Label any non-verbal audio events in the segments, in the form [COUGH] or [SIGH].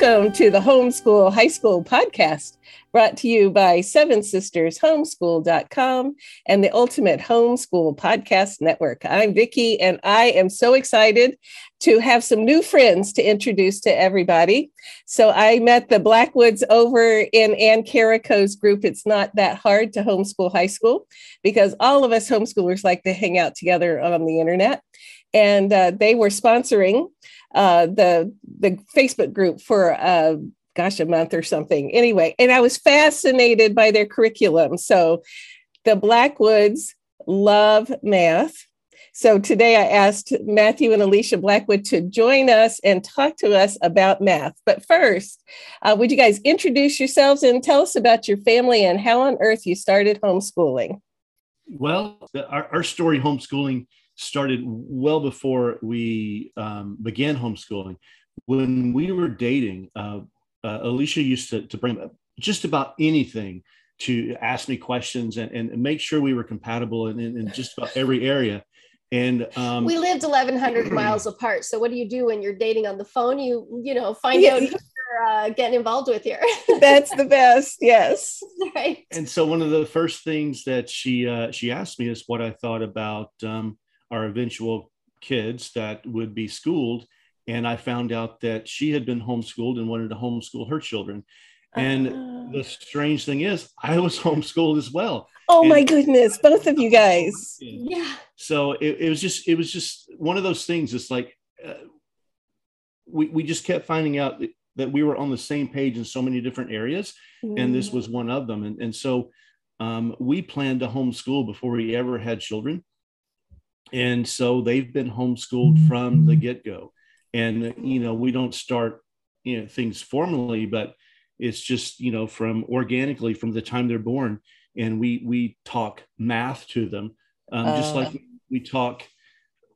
Welcome to the Homeschool High School podcast, brought to you by Seven Sisters Homeschool.com and the Ultimate Homeschool Podcast Network. I'm Vicki, and I am so excited to have some new friends to introduce to everybody. So I met the Blackwoods over in Ann Karako's group. It's not that hard to homeschool high school because all of us homeschoolers like to hang out together on the internet. And uh, they were sponsoring uh, the the Facebook group for uh, gosh a month or something. Anyway, and I was fascinated by their curriculum. So the Blackwoods love math. So today I asked Matthew and Alesia Blackwood to join us and talk to us about math. But first, uh, would you guys introduce yourselves and tell us about your family and how on earth you started homeschooling? Well, our, our story homeschooling started well before we um, began homeschooling. When we were dating, uh, uh, Alesia used to, to bring up just about anything to ask me questions and, and make sure we were compatible in, in, in just about every area. And um, we lived 1100 [CLEARS THROAT] miles apart. So what do you do when you're dating on the phone? You, you know, find out who you're uh, getting involved with here. That's the best. Yes. [LAUGHS] right. And so one of the first things that she, uh, she asked me is what I thought about um, our eventual kids that would be schooled. And I found out that she had been homeschooled and wanted to homeschool her children. And uh, the strange thing is, I was [LAUGHS] homeschooled as well. Oh and, my goodness, both of you guys. Yeah. So it, it, was just, it was just one of those things. It's like uh, we, we just kept finding out that, that, we were on the same page in so many different areas. Mm. And this mm. was one of them. And, and so um, we planned to homeschool before we ever had children and so they've been homeschooled from the get-go. And you know we don't start you know things formally but it's just you know from organically from the time they're born. And we we talk math to them um, uh, just like uh. we talk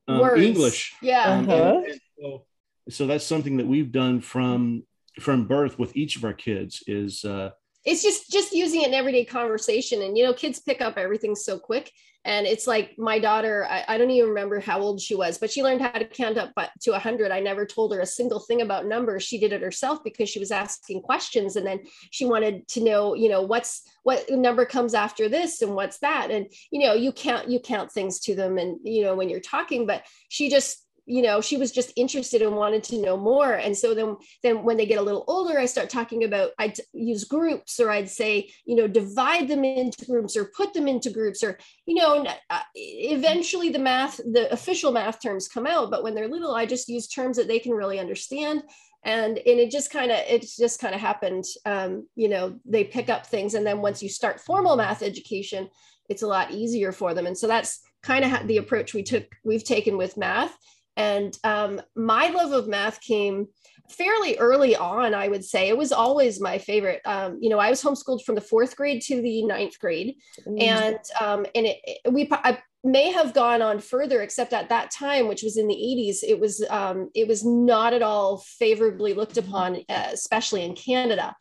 um, english. Yeah. Um, uh-huh. and, and so, so, that's something that we've done from from birth with each of our kids is uh it's just just using it in everyday conversation. And you know kids pick up everything so quick and it's like my daughter I, I, don't even remember how old she was but she learned how to count up to 100 i never told her a single thing about numbers. She did it herself because she was asking questions. And then she wanted to know you know what's what number comes after this and what's that? And you know you count you count things to them and you know when you're talking but she just you know she was just interested and wanted to know more. And so then then when they get a little older i start talking about i'd use groups or i'd say you know divide them into groups or put them into groups or you know uh, eventually the math the official math terms come out but when they're little i just use terms that they can really understand. And and it just kind of it just kind of happened um, you know they pick up things. And then once you start formal math education it's a lot easier for them. And so that's kind of the approach we took we've taken with math and um, my love of math came fairly early on, I would say. It was always my favorite. Um, you know, I was homeschooled from the fourth grade to the ninth grade. Mm. And um, and it, it, we I may have gone on further, except at that time, which was in the 80s, it was um, it was not at all favorably looked upon, uh, especially in Canada.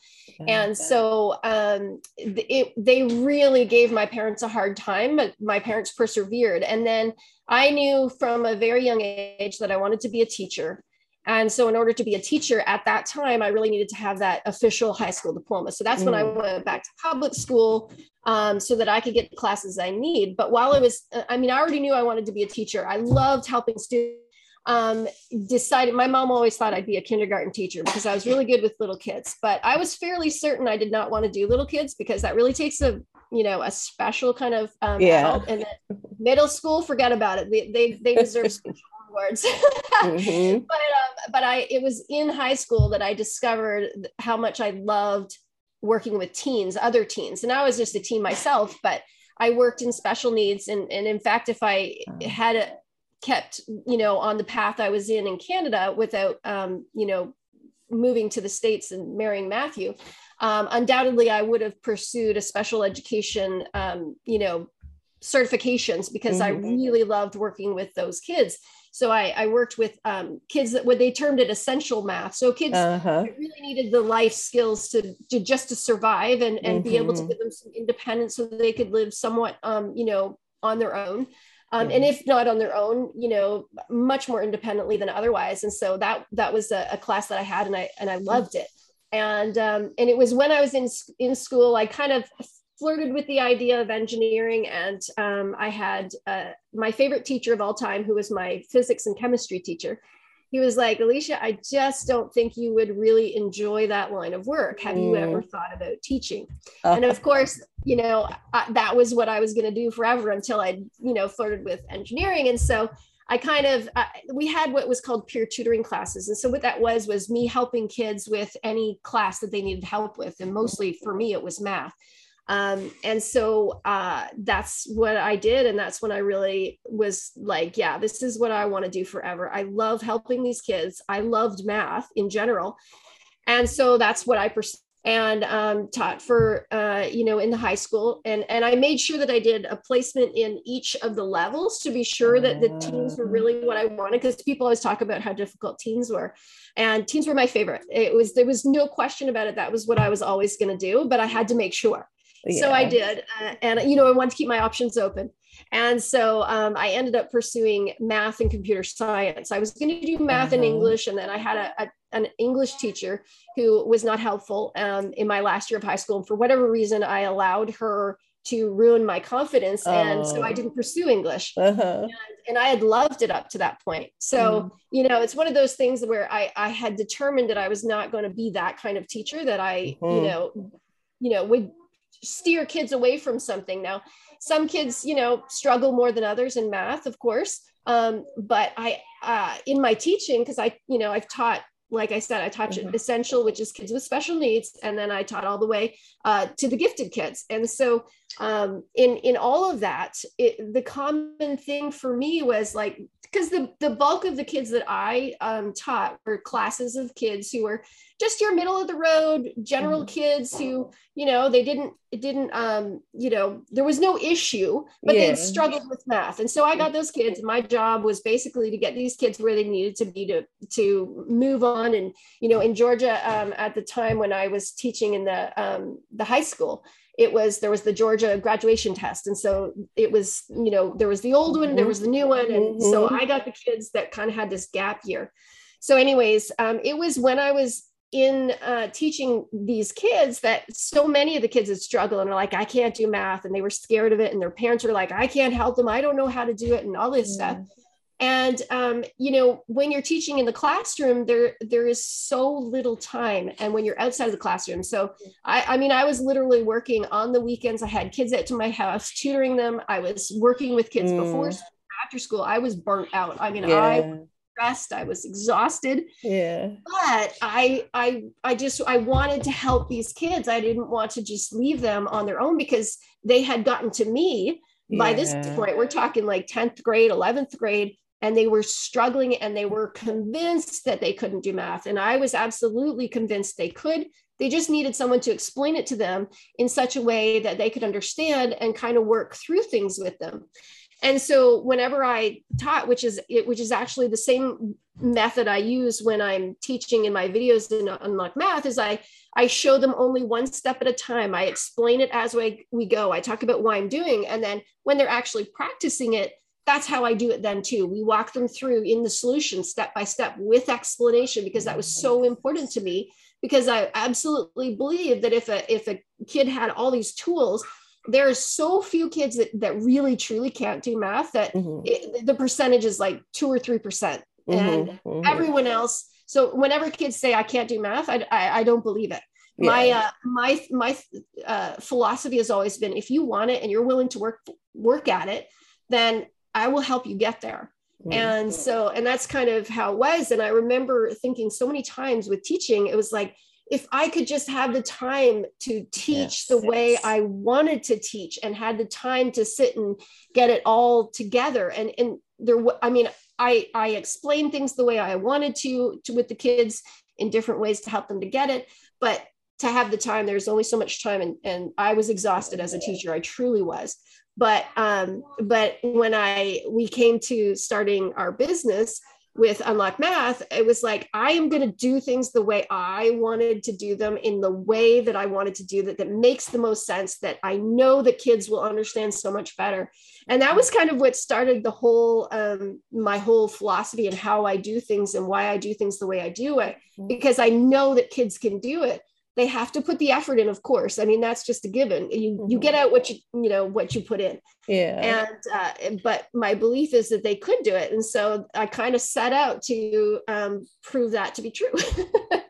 And so um, it, they really gave my parents a hard time, but my parents persevered. And then I knew from a very young age that I wanted to be a teacher. And so, in order to be a teacher at that time, I really needed to have that official high school diploma. So that's mm. when I mm. went back to public school um, so that I could get the classes I need. But while I was, I mean, I already knew I wanted to be a teacher. I loved helping students. Um, decided my mom always thought I'd be a kindergarten teacher because I was really good with little kids, but I was fairly certain I did not want to do little kids because that really takes a you know a special kind of um, yeah. help. And middle school, forget about it. They they, they deserve [LAUGHS] awards. [LAUGHS] mm-hmm. But um, but I it was in high school that I discovered how much I loved working with teens, other teens, and I was just a teen myself, but I worked in special needs, and and in fact, if I had a, kept you know on the path I was in in Canada without um, you know moving to the states and marrying Matthew, um, undoubtedly I would have pursued a special education um, you know certifications because mm-hmm. I really loved working with those kids. So I, I worked with um, kids that what they termed it essential math. So kids uh-huh. really needed the life skills to, to just to survive and, and mm-hmm. be able to mm-hmm. give them some independence so they could live somewhat, um, you know, on their own. Um, and if not on their own, you know, much more independently than otherwise. And so that that was a, a class that I had, and I and I loved it. And um, and it was when I was in in school, I kind of flirted with the idea of engineering, and um, I had uh, my favorite teacher of all time, who was my physics and chemistry teacher he was like, Alesia, I just don't think you would really enjoy that line of work. Have mm. you ever mm. thought about teaching? Uh, and of course, you know, I, that was what I was going to do forever until I, you know, flirted with engineering. And so I kind of, uh, we had what was called peer tutoring classes. And so what that was, was me helping kids with any class that they needed help with. And mostly for me, it was math. Um, and so uh, that's what I did. And that's when I really was like, yeah, this is what I want to do forever. I love helping these kids. I loved math in general. And so that's what I and um, taught for uh, you know in the high school and and i made sure that i did a placement in each of the levels to be sure that the teens were really what i wanted because people always talk about how difficult teens were and teens were my favorite it was there was no question about it that was what i was always going to do but i had to make sure yeah. So I did. Uh, and, you know, I wanted to keep my options open. And so um, I ended up pursuing math and computer science. I was going to do math uh-huh. and English. And then I had a, a, an English teacher who was not helpful um, in my last year of high school. And for whatever reason, I allowed her to ruin my confidence. And so I oh. didn't pursue English. Uh-huh. And, and, I had loved it up to that point. So, mm. you know, it's one of those things where I, I had determined that I was not going to be that kind of teacher that I, mm. you mm-hmm. know, you know, would steer kids away from something now some kids you know struggle more than others in math of course um, but i uh, in my teaching because i you know i've taught like I said, I taught mm-hmm. essential, which is kids with special needs, and then I taught all the way uh, to the gifted kids. And so, um, in in all of that, it, the common thing for me was like because the the bulk of the kids that I um, taught were classes of kids who were just your middle of the road general mm-hmm. kids who you know they didn't it didn't um you know there was no issue but yeah. they struggled with math and so i got those kids and my job was basically to get these kids where they needed to be to to move on and you know in georgia um, at the time when i was teaching in the um, the high school it was there was the Georgia graduation test. And so it was, you know, there was the old one, there was the new one. And mm-hmm. so I got the kids that kind of had this gap year. So, anyways, um, it was when I was in uh, teaching these kids that so many of the kids had struggled and are like, I can't do math. And they were scared of it. And their parents were like, I can't help them. I don't know how to do it and all this stuff. And um, you know, when you're teaching in the classroom, there there is so little time. And when you're outside of the classroom, so I, I mean, I was literally working on the weekends. I had kids at to my house, tutoring them. I was working with kids mm. before after school. I was burnt out. I mean, yeah. I stressed i was exhausted yeah but i i i just i wanted to help these kids i didn't want to just leave them on their own because they had gotten to me yeah. by this point we're talking like 10th grade 11th grade and they were struggling and they were convinced that they couldn't do math. And i was absolutely convinced they could. They just needed someone to explain it to them in such a way that they could understand and kind of work through things with them. And so whenever i taught which is which is actually the same method i use when i'm teaching in my videos in unlock math is i i show them only one step at a time. I explain it as we, we go. I talk about why i'm doing and then when they're actually practicing it that's how i do it then too we walk them through in the solution step by step with explanation because that was so important to me because i absolutely believe that if a if a kid had all these tools there are so few kids that, that really truly can't do math that mm-hmm. it, the percentage is like two or three percent mm-hmm. and mm-hmm. everyone else so whenever kids say i can't do math i, I, I don't believe it yeah. my uh, my my uh, philosophy has always been if you want it and you're willing to work work at it then i will help you get there. Mm-hmm. and so and that's kind of how it was. And i remember thinking so many times with teaching it was like if I could just have the time to teach yes, the way yes. I wanted to teach and had the time to sit and get it all together. And and there I mean I I explained things the way I wanted to to with the kids in different ways to help them to get it. But to have the time there's only so much time. And and I was exhausted as a teacher. I truly was but um but when I we came to starting our business with Unlock Math, it was like, I am going to do things the way I wanted to do them in the way that I wanted to do that, that makes the most sense, that I know that kids will understand so much better. And that was kind of what started the whole, um, my whole philosophy and how I do things and why I do things the way I do it, mm-hmm. because I know that kids can do it they have to put the effort in of course. I mean that's just a given. You mm-hmm. you get out what you you know what you put in. Yeah. And uh, but my belief is that they could do it. And so i kind of set out to um, prove that to be true. [LAUGHS]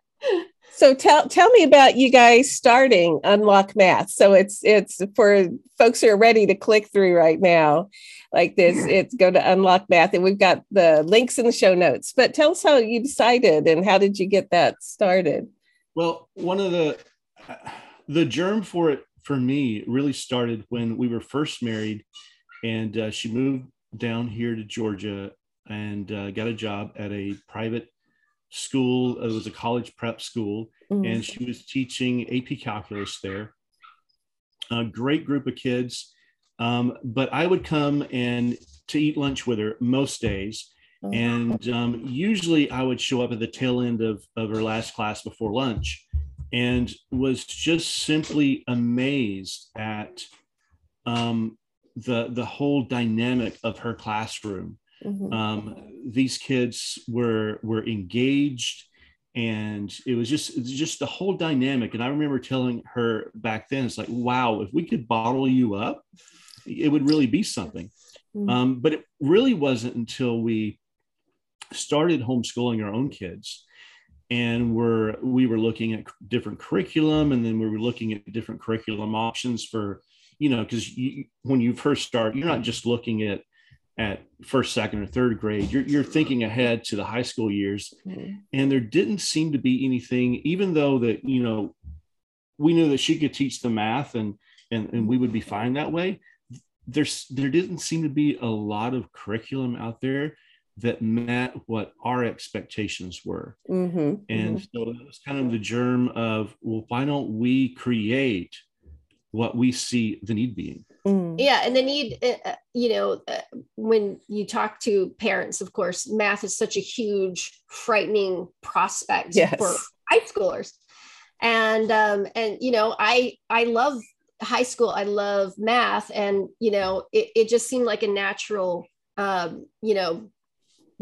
So tell tell me about you guys starting unlock math. So it's it's for folks who are ready to click through right now like this it's go to unlock math and we've got the links in the show notes. But tell us how you decided and how did you get that started well, one of the the germ for it for me really started when we were first married, and uh, she moved down here to Georgia and uh, got a job at a private school. It was a college prep school, mm-hmm. and she was teaching AP Calculus there. A great group of kids, um, but I would come and to eat lunch with her most days. And um, usually I would show up at the tail end of, of her last class before lunch and was just simply amazed at um, the, the whole dynamic of her classroom. Mm-hmm. Um, these kids were, were engaged and it was just it was just the whole dynamic and i remember telling her back then it's like wow if we could bottle you up it would really be something mm-hmm. um, but it really wasn't until we started homeschooling our own kids and we're we were looking at different curriculum and then we were looking at different curriculum options for you know because you, when you first start you're not just looking at at first second or third grade you're, you're thinking ahead to the high school years mm-hmm. and there didn't seem to be anything even though that you know we knew that she could teach the math and and, and we would be fine that way there's there didn't seem to be a lot of curriculum out there that met what our expectations were. Mm-hmm, and mm-hmm. so it was kind of the germ of, well, why don't we create what we see the need being? Mm. Yeah. And the need, uh, uh, you know, uh, when you talk to parents, of course, math is such a huge, frightening prospect yes. for high schoolers. And, um, and, you know, I, I love high school. I love math. And, you know, it, it just seemed like a natural, um, you know,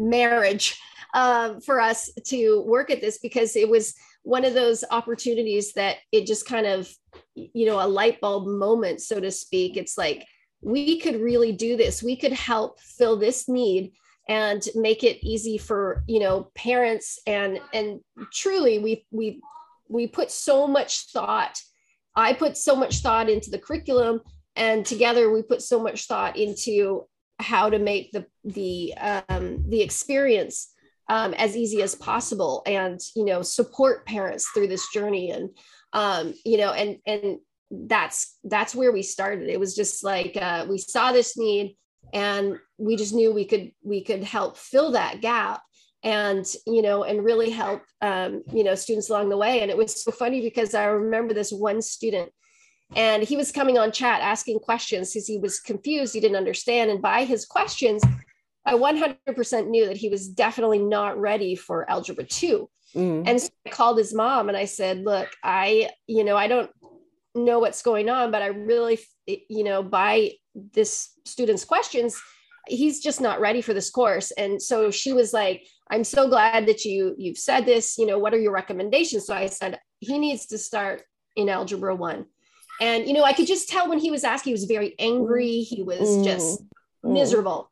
marriage uh, for us to work at this because it was one of those opportunities that it just kind of, you know, a light bulb moment, so to speak. It's like, we could really do this. We could help fill this need and make it easy for you know parents and and truly we we we put so much thought i put so much thought into the curriculum and together we put so much thought into how to make the the um, the experience um, as easy as possible and you know support parents through this journey. And um, you know and and that's that's where we started. It was just like uh, we saw this need and we just knew we could we could help fill that gap and you know and really help um, you know students along the way. And it was so funny because i remember this one student and he was coming on chat asking questions because he was confused, he didn't understand. And by his questions, I 100% knew that he was definitely not ready for algebra 2. Mm. And so I called his mom and I said, Look, I, you know, I don't know what's going on, but I really, you know, by this student's questions, he's just not ready for this course. And so she was like, I'm so glad that you you've said this, you know, what are your recommendations? So I said, he needs to start in algebra 1 and, you know, I could just tell when he was asking, he was very angry. He was mm. just mm. miserable.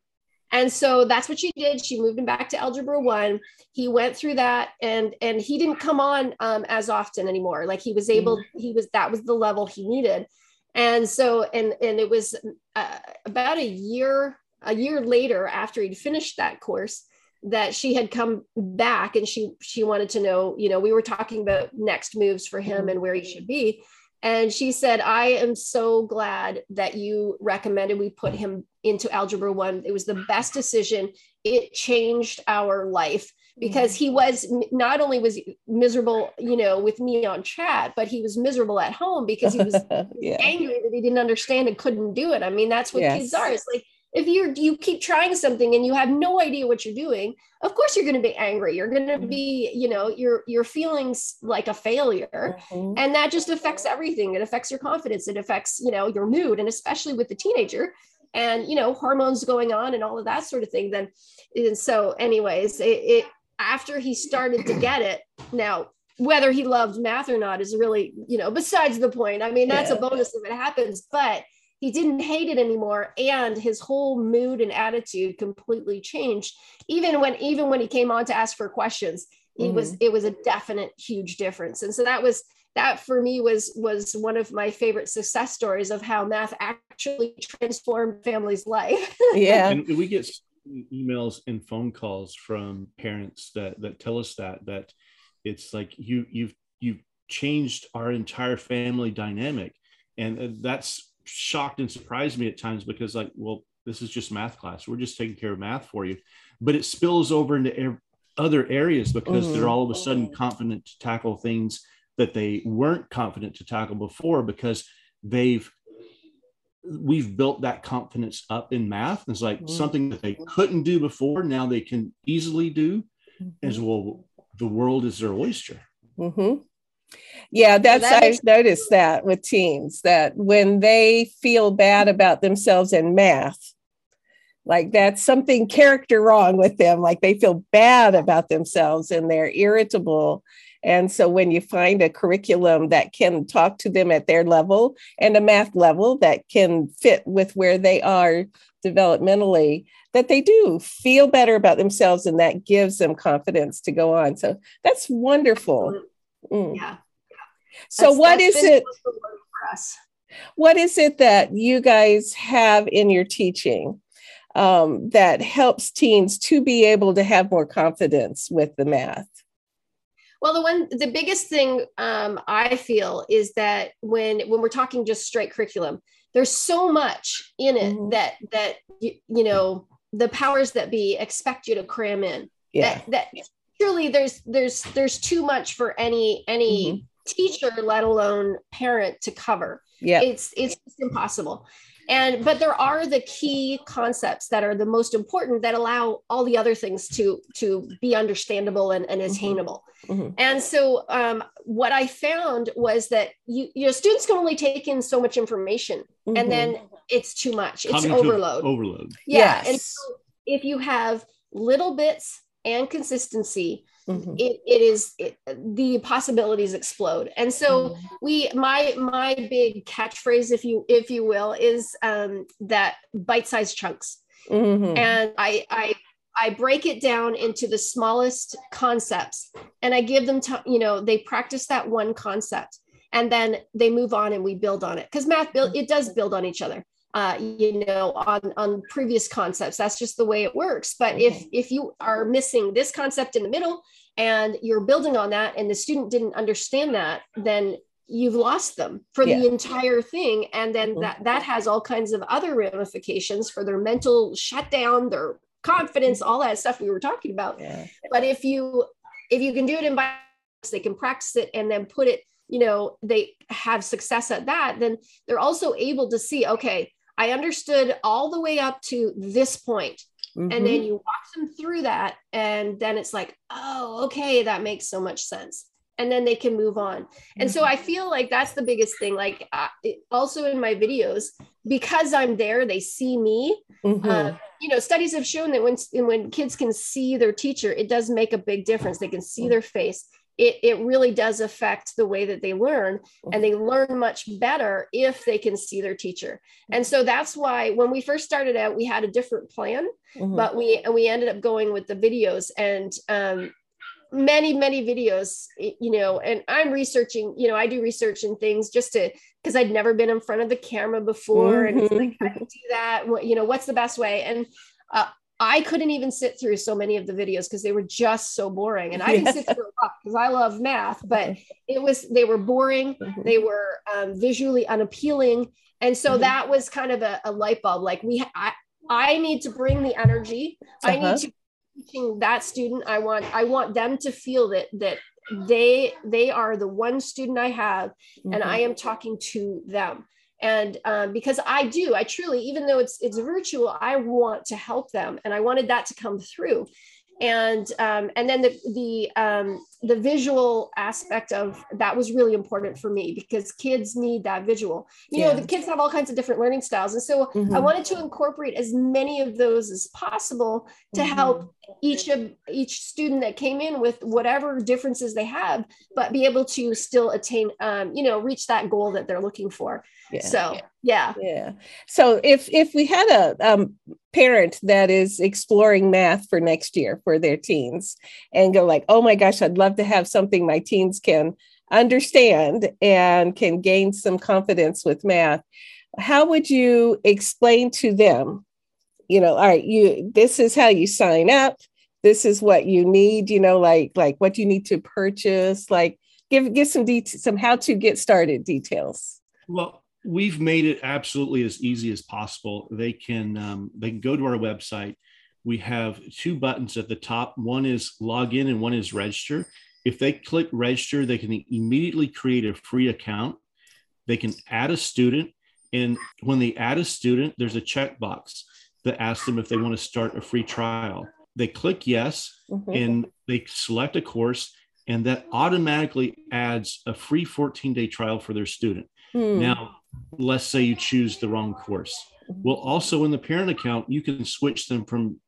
And so that's what she did. She moved him back to algebra one. He went through that and and he didn't come on um, as often anymore. Like he was able, mm. he was that was the level he needed. And so and and it was uh, about a year a year later after he'd finished that course that she had come back and she she wanted to know, you know, we were talking about next moves for him mm. and where he should be. And she said, I am so glad that you recommended we put him into Algebra One. It was the best decision. It changed our life because he mm-hmm. was not only was miserable, you know, with me on chat, but he was miserable at home because he was [LAUGHS] yeah. angry that he didn't understand and couldn't do it. I mean, that's what yes. kids are. It's like if you you keep trying something and you have no idea what you're doing of course you're going to be angry you're going to mm-hmm. be you know your your feelings like a failure mm-hmm. and that just affects everything it affects your confidence it affects you know your mood and especially with the teenager and you know hormones going on and all of that sort of thing then and so anyways it, it after he started to get it now whether he loved math or not is really you know besides the point i mean that's yeah. a bonus if it happens but he didn't hate it anymore and his whole mood and attitude completely changed. Even when even when he came on to ask for questions he mm-hmm. was it was a definite huge difference. And so that was that for me was was one of my favorite success stories of how math actually transformed family's life. [LAUGHS] Yeah. And we get emails and phone calls from parents that that tell us that that it's like you you've you've changed our entire family dynamic. And that's shocked and surprised me at times because like well this is just math class we're just taking care of math for you but it spills over into other areas because mm-hmm. they're all of a sudden confident to tackle things that they weren't confident to tackle before because they've we've built that confidence up in math it's like mm-hmm. something that they couldn't do before now they can easily do mm-hmm. as well the world is their oyster mm-hmm. Yeah, that's that I've noticed that with teens that when they feel bad about themselves in math, like that's something character wrong with them, like they feel bad about themselves and they're irritable. And so when you find a curriculum that can talk to them at their level and a math level that can fit with where they are developmentally, that they do feel better about themselves and that gives them confidence to go on. So that's wonderful. Mm. Yeah. So that's, what that's is it? What is it that you guys have in your teaching um, that helps teens to be able to have more confidence with the math? Well, the one, the biggest thing um, I feel is that when when we're talking just straight curriculum, there's so much in it mm-hmm. that that you, you know the powers that be expect you to cram in. Yeah. That, that truly there's there's there's too much for any any mm-hmm. teacher let alone parent to cover yeah it's it's impossible and but there are the key concepts that are the most important that allow all the other things to to be understandable and, and mm-hmm. attainable mm-hmm. and so um, what i found was that you you know students can only take in so much information mm-hmm. and then it's too much it's Cognitive overload overload yeah yes. and so if you have little bits and consistency mm-hmm. it, it is it, the possibilities explode and so mm-hmm. we my my big catchphrase if you if you will is um, that bite-sized chunks mm-hmm. and i i I break it down into the smallest concepts and I give them to, you know, they practice that one concept and then they move on and we build on it because math build it does build on each other uh, you know on on previous concepts that's just the way it works but okay. if if you are missing this concept in the middle and you're building on that and the student didn't understand that then you've lost them for yeah. the entire thing and then mm-hmm. that that has all kinds of other ramifications for their mental shutdown their confidence all that stuff we were talking about yeah. but if you if you can do it in bites they can practice it and then put it you know they have success at that then they're also able to see okay I understood all the way up to this point. Mm-hmm. And then mm-hmm. you walk them through that. And then it's like, oh, okay, that makes so much sense. And then they can move on. Mm-hmm. And so I mm-hmm. feel like that's the biggest thing. Like, uh, also in my videos, because I'm there, they see me. Mm-hmm. Uh, you know, studies have shown that when when kids can see their teacher, it does make a big difference. They can see their face it, it really does affect the way that they learn and they learn much better if they can see their teacher and so that's why when we first started out we had a different plan mm-hmm. but we we ended up going with the videos and um, many many videos you know and i'm researching you know i do research and things just to because i'd never been in front of the camera before mm-hmm. and it's like i can do that you know what's the best way and uh, I couldn't even sit through so many of the videos because they were just so boring. And I didn't sit through a lot because I love math, but mm-hmm. it was they were boring, mm-hmm. they were um, visually unappealing, and so mm-hmm. that was kind of a, a, light bulb. Like we, I, I need to bring the energy. Uh-huh. I need uh-huh. to teaching that student. I want I want them to feel that that they they are the one student I have, and mm-hmm. I am talking to them and um, because i do i truly even though it's it's virtual i want to help them and i wanted that to come through. And um, and then the the um, the visual aspect of that was really important for me because kids need that visual you yeah. know the kids have all kinds of different learning styles and so mm-hmm. i wanted to incorporate as many of those as possible to mm-hmm. help each of each student that came in with whatever differences they have but be able to still attain um, you know reach that goal that they're looking for yeah. so yeah yeah so if if we had a um, parent that is exploring math for next year for their teens and go like oh my gosh i'd love to have something my teens can understand and can gain some confidence with math. How would you explain to them you know all right you this is how you sign up. This is what you need you know like like what you need to purchase like give give some details some how to get started details. Well we've made it absolutely as easy as possible. They can um, they can go to our website we have two buttons at the top one is login and one is register if they click register they can immediately create a free account they can add a student and when they add a student there's a checkbox that asks them if they want to start a free trial they click yes mm-hmm. and they select a course and that automatically adds a free 14 day trial for their student hmm. now let's say you choose the wrong course mm-hmm. well also in the parent account you can switch them from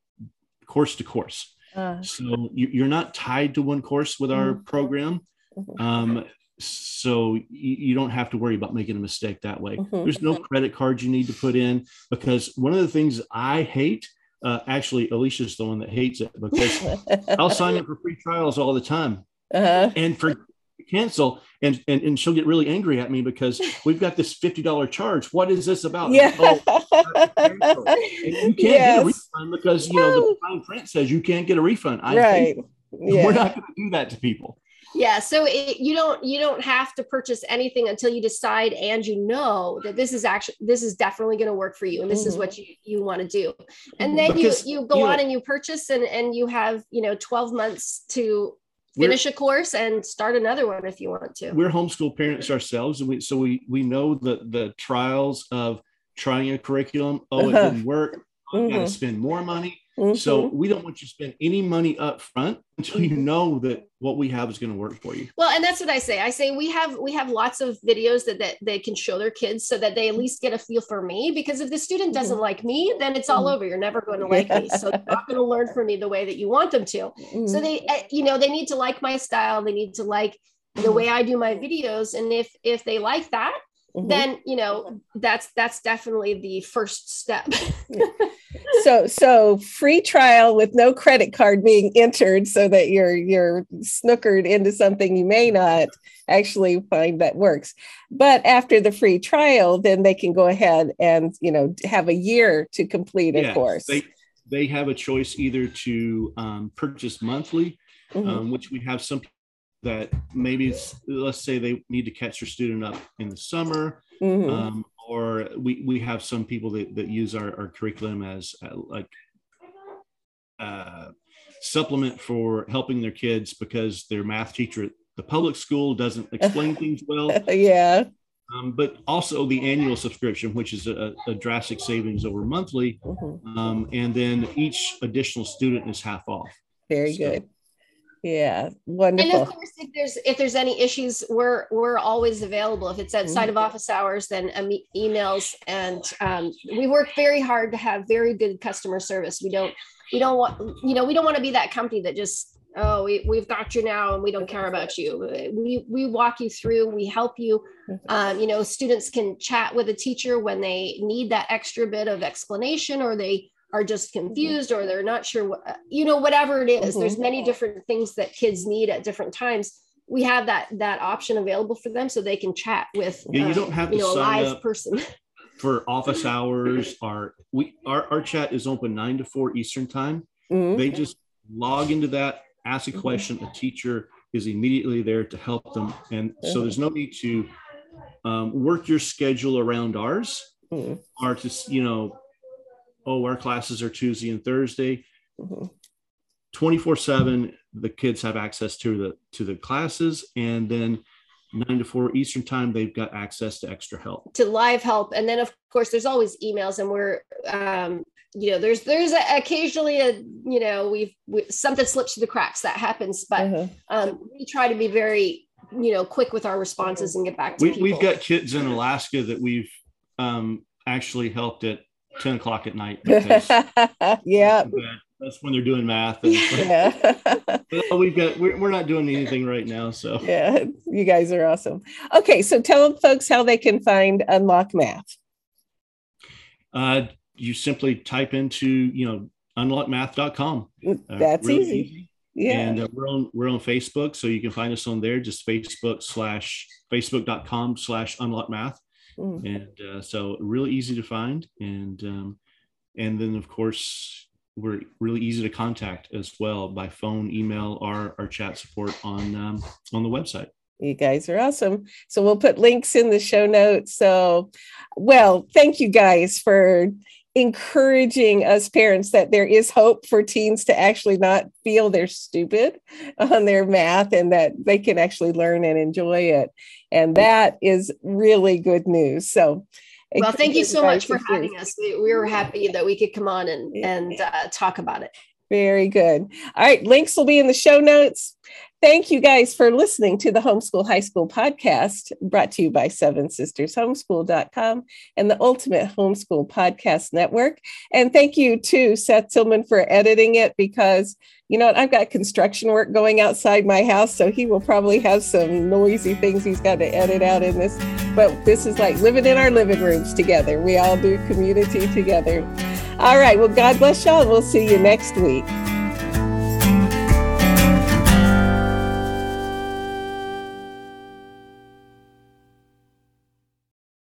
course to course uh, so you, are not tied to one course with our mm-hmm. program mm-hmm. um, so you, you, don't have to worry about making a mistake that way mm-hmm. there's no credit card you need to put in because one of the things i hate uh, actually, Alesia's the one that hates it because [LAUGHS] I'll sign up for free trials all the time. Uh-huh. And for cancel and, and and she'll get really angry at me because [LAUGHS] we've got this $50 charge. What is this about? Yeah. Oh, you can't yes. get a [LAUGHS] refund because you know the fine print says you can't get a refund. I right. yeah. we're not going to do that to people. Yeah so it, you don't you don't have to purchase anything until you decide and you know that this is actually this is definitely going to work for you and this mm-hmm. is what you you want to do. And then because, you you go you on know, and you purchase and and you have you know 12 months to finish a course and start another one if you want to. We're homeschool parents ourselves and we so we we know the the trials of trying a curriculum. Oh it [LAUGHS] didn't work. Mm-hmm. got to spend more money Mm-hmm. So we don't want you to spend any money up front until you mm-hmm. know that what we have is going to work for you. Well, and that's what I say. I say we have we have lots of videos that, that they can show their kids so that they at least get a feel for me. Because if the student doesn't mm-hmm. like me, then it's all mm-hmm. over. You're never going to like me. So they're not [LAUGHS] going to learn from me the way that you want them to. Mm-hmm. So they, eh, you know, they need to like my style. They need to like the mm-hmm. way I do my videos. And if if they like that, Mm-hmm. then you know that's that's definitely the first step [LAUGHS] so so free trial with no credit card being entered so that you're you're snookered into something you may not actually find that works but after the free trial then they can go ahead and you know have a year to complete a course they, they have a choice either to um, purchase monthly mm-hmm. um, which we have some that maybe let's say they need to catch their student up in the summer mm-hmm. um, or we, we have some people that, that use our, our curriculum as uh, like uh, supplement for helping their kids because their math teacher at the public school doesn't explain [LAUGHS] things well yeah um, but also the annual subscription, which is a, a drastic savings over monthly. Mm-hmm. Um, and then each additional student is half off. Very so, good yeah wonderful and of course if there's if there's any issues we're we're always available. If it's outside mm-hmm. of office hours then um, emails and um, we work very hard to have very good customer service. We don't we don't want you know we don't want to be that company that just oh we, we've got you now and we don't care about you. We we walk you through we help you. Mm-hmm. um, you know students can chat with a teacher when they need that extra bit of explanation or they are just mm-hmm. confused or they're not sure what you know whatever it is. Mm-hmm. there's many different things that kids need at different times we have that that option available for them so they can chat with yeah, you don't have you know, a live person [LAUGHS] for office hours our we our, our chat is open 9 to 4 eastern time mm-hmm. they just log into that ask a mm-hmm. question mm-hmm. a teacher is immediately there to help them and so mm-hmm. there's no need to um, work your schedule around ours or to you know oh, our classes are Tuesday and Thursday. Mm-hmm. 24 7 the kids have access to the to the classes and then nine to four Eastern time, they've got access to extra help. To live help. And then of course there's always emails and we're um, you know, there's there's a, occasionally a you know we've we, something slips through the cracks that happens, but uh-huh. um, we try to be very you know quick with our responses and get back to we, people. We've got kids in Alaska that we've um, actually helped at 10 o'clock at night. [LAUGHS] Yeah. That's when they're doing math. And, yeah. [LAUGHS] we've got, we're, we're not doing anything right now. So, yeah, you guys are awesome. Okay. So tell folks how they can find Unlock Math. Uh, you simply type into, you know, unlockmath.com. Uh, That's really easy. easy. Yeah. And uh, we're on we're on Facebook, so you can find us on there. Just Facebook slash Facebook.com slash unlockmath. Mm. And uh, so really easy to find. And um, and then of course we're really easy to contact as well by phone, email, or our chat support on um, on the website. You guys are awesome. So we'll put links in the show notes. So, well, thank you guys for encouraging us parents that there is hope for teens to actually not feel they're stupid on their math and that they can actually learn and enjoy it. And that is really good news. So, well, thank you so much for having us. We, we, were happy that we could come on and, and uh, talk about it. Very good. All right, links will be in the show notes. Thank you guys for listening to the Homeschool High School podcast brought to you by Seven Sisters Homeschool.com and the Ultimate Homeschool Podcast Network. And thank you to Seth Tillman for editing it because, you know, I've got construction work going outside my house, so he will probably have some noisy things he's got to edit out in this. But this is like living in our living rooms together. We all do community together. All right. Well, God bless y'all. We'll see you next week.